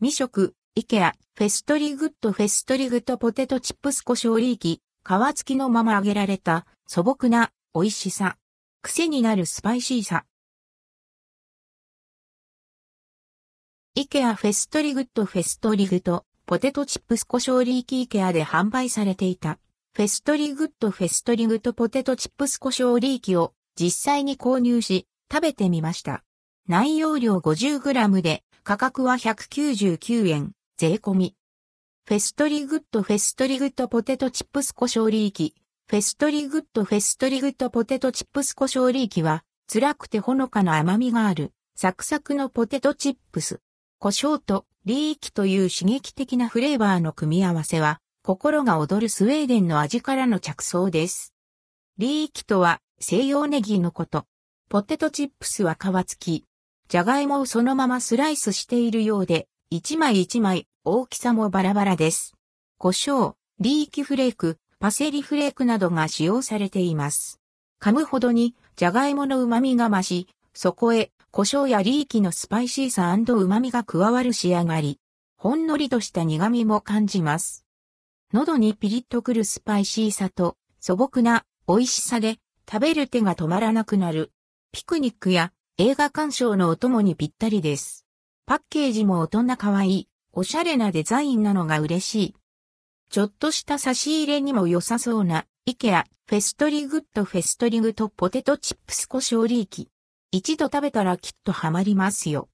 実食、イケア、フェストリグッドフェストリグッドポテトチップス胡椒リーキ、皮付きのまま揚げられた素朴な美味しさ。癖になるスパイシーさ。イケアフェストリグトフェストリグトポテトチップス胡椒リーキイケアで販売されていた。フェストリグトフェストリグトポテトチップス胡椒リーキを実際に購入し食べてみました。内容量 50g で価格は199円税込み。フェストリグッドフェストリグッドポテトチップス胡椒リーキ。フェストリグッドフェストリグッドポテトチップス胡椒リーキは、辛くてほのかな甘みがある、サクサクのポテトチップス。胡椒とリーキという刺激的なフレーバーの組み合わせは、心が躍るスウェーデンの味からの着想です。リーキとは西洋ネギのこと。ポテトチップスは皮付き。じゃがいもをそのままスライスしているようで、一枚一枚大きさもバラバラです。胡椒、リーキフレーク、パセリフレークなどが使用されています。噛むほどにじゃがいもの旨味が増し、そこへ胡椒やリーキのスパイシーさ旨味が加わる仕上がり。ほんのりとした苦味も感じます。喉にピリッとくるスパイシーさと素朴な美味しさで食べる手が止まらなくなる。ピクニックや映画鑑賞のお供にぴったりです。パッケージも大人可愛い、おしゃれなデザインなのが嬉しい。ちょっとした差し入れにも良さそうな、イケア、フェストリグッドフェストリグとポテトチップス胡椒リーキ。一度食べたらきっとハマりますよ。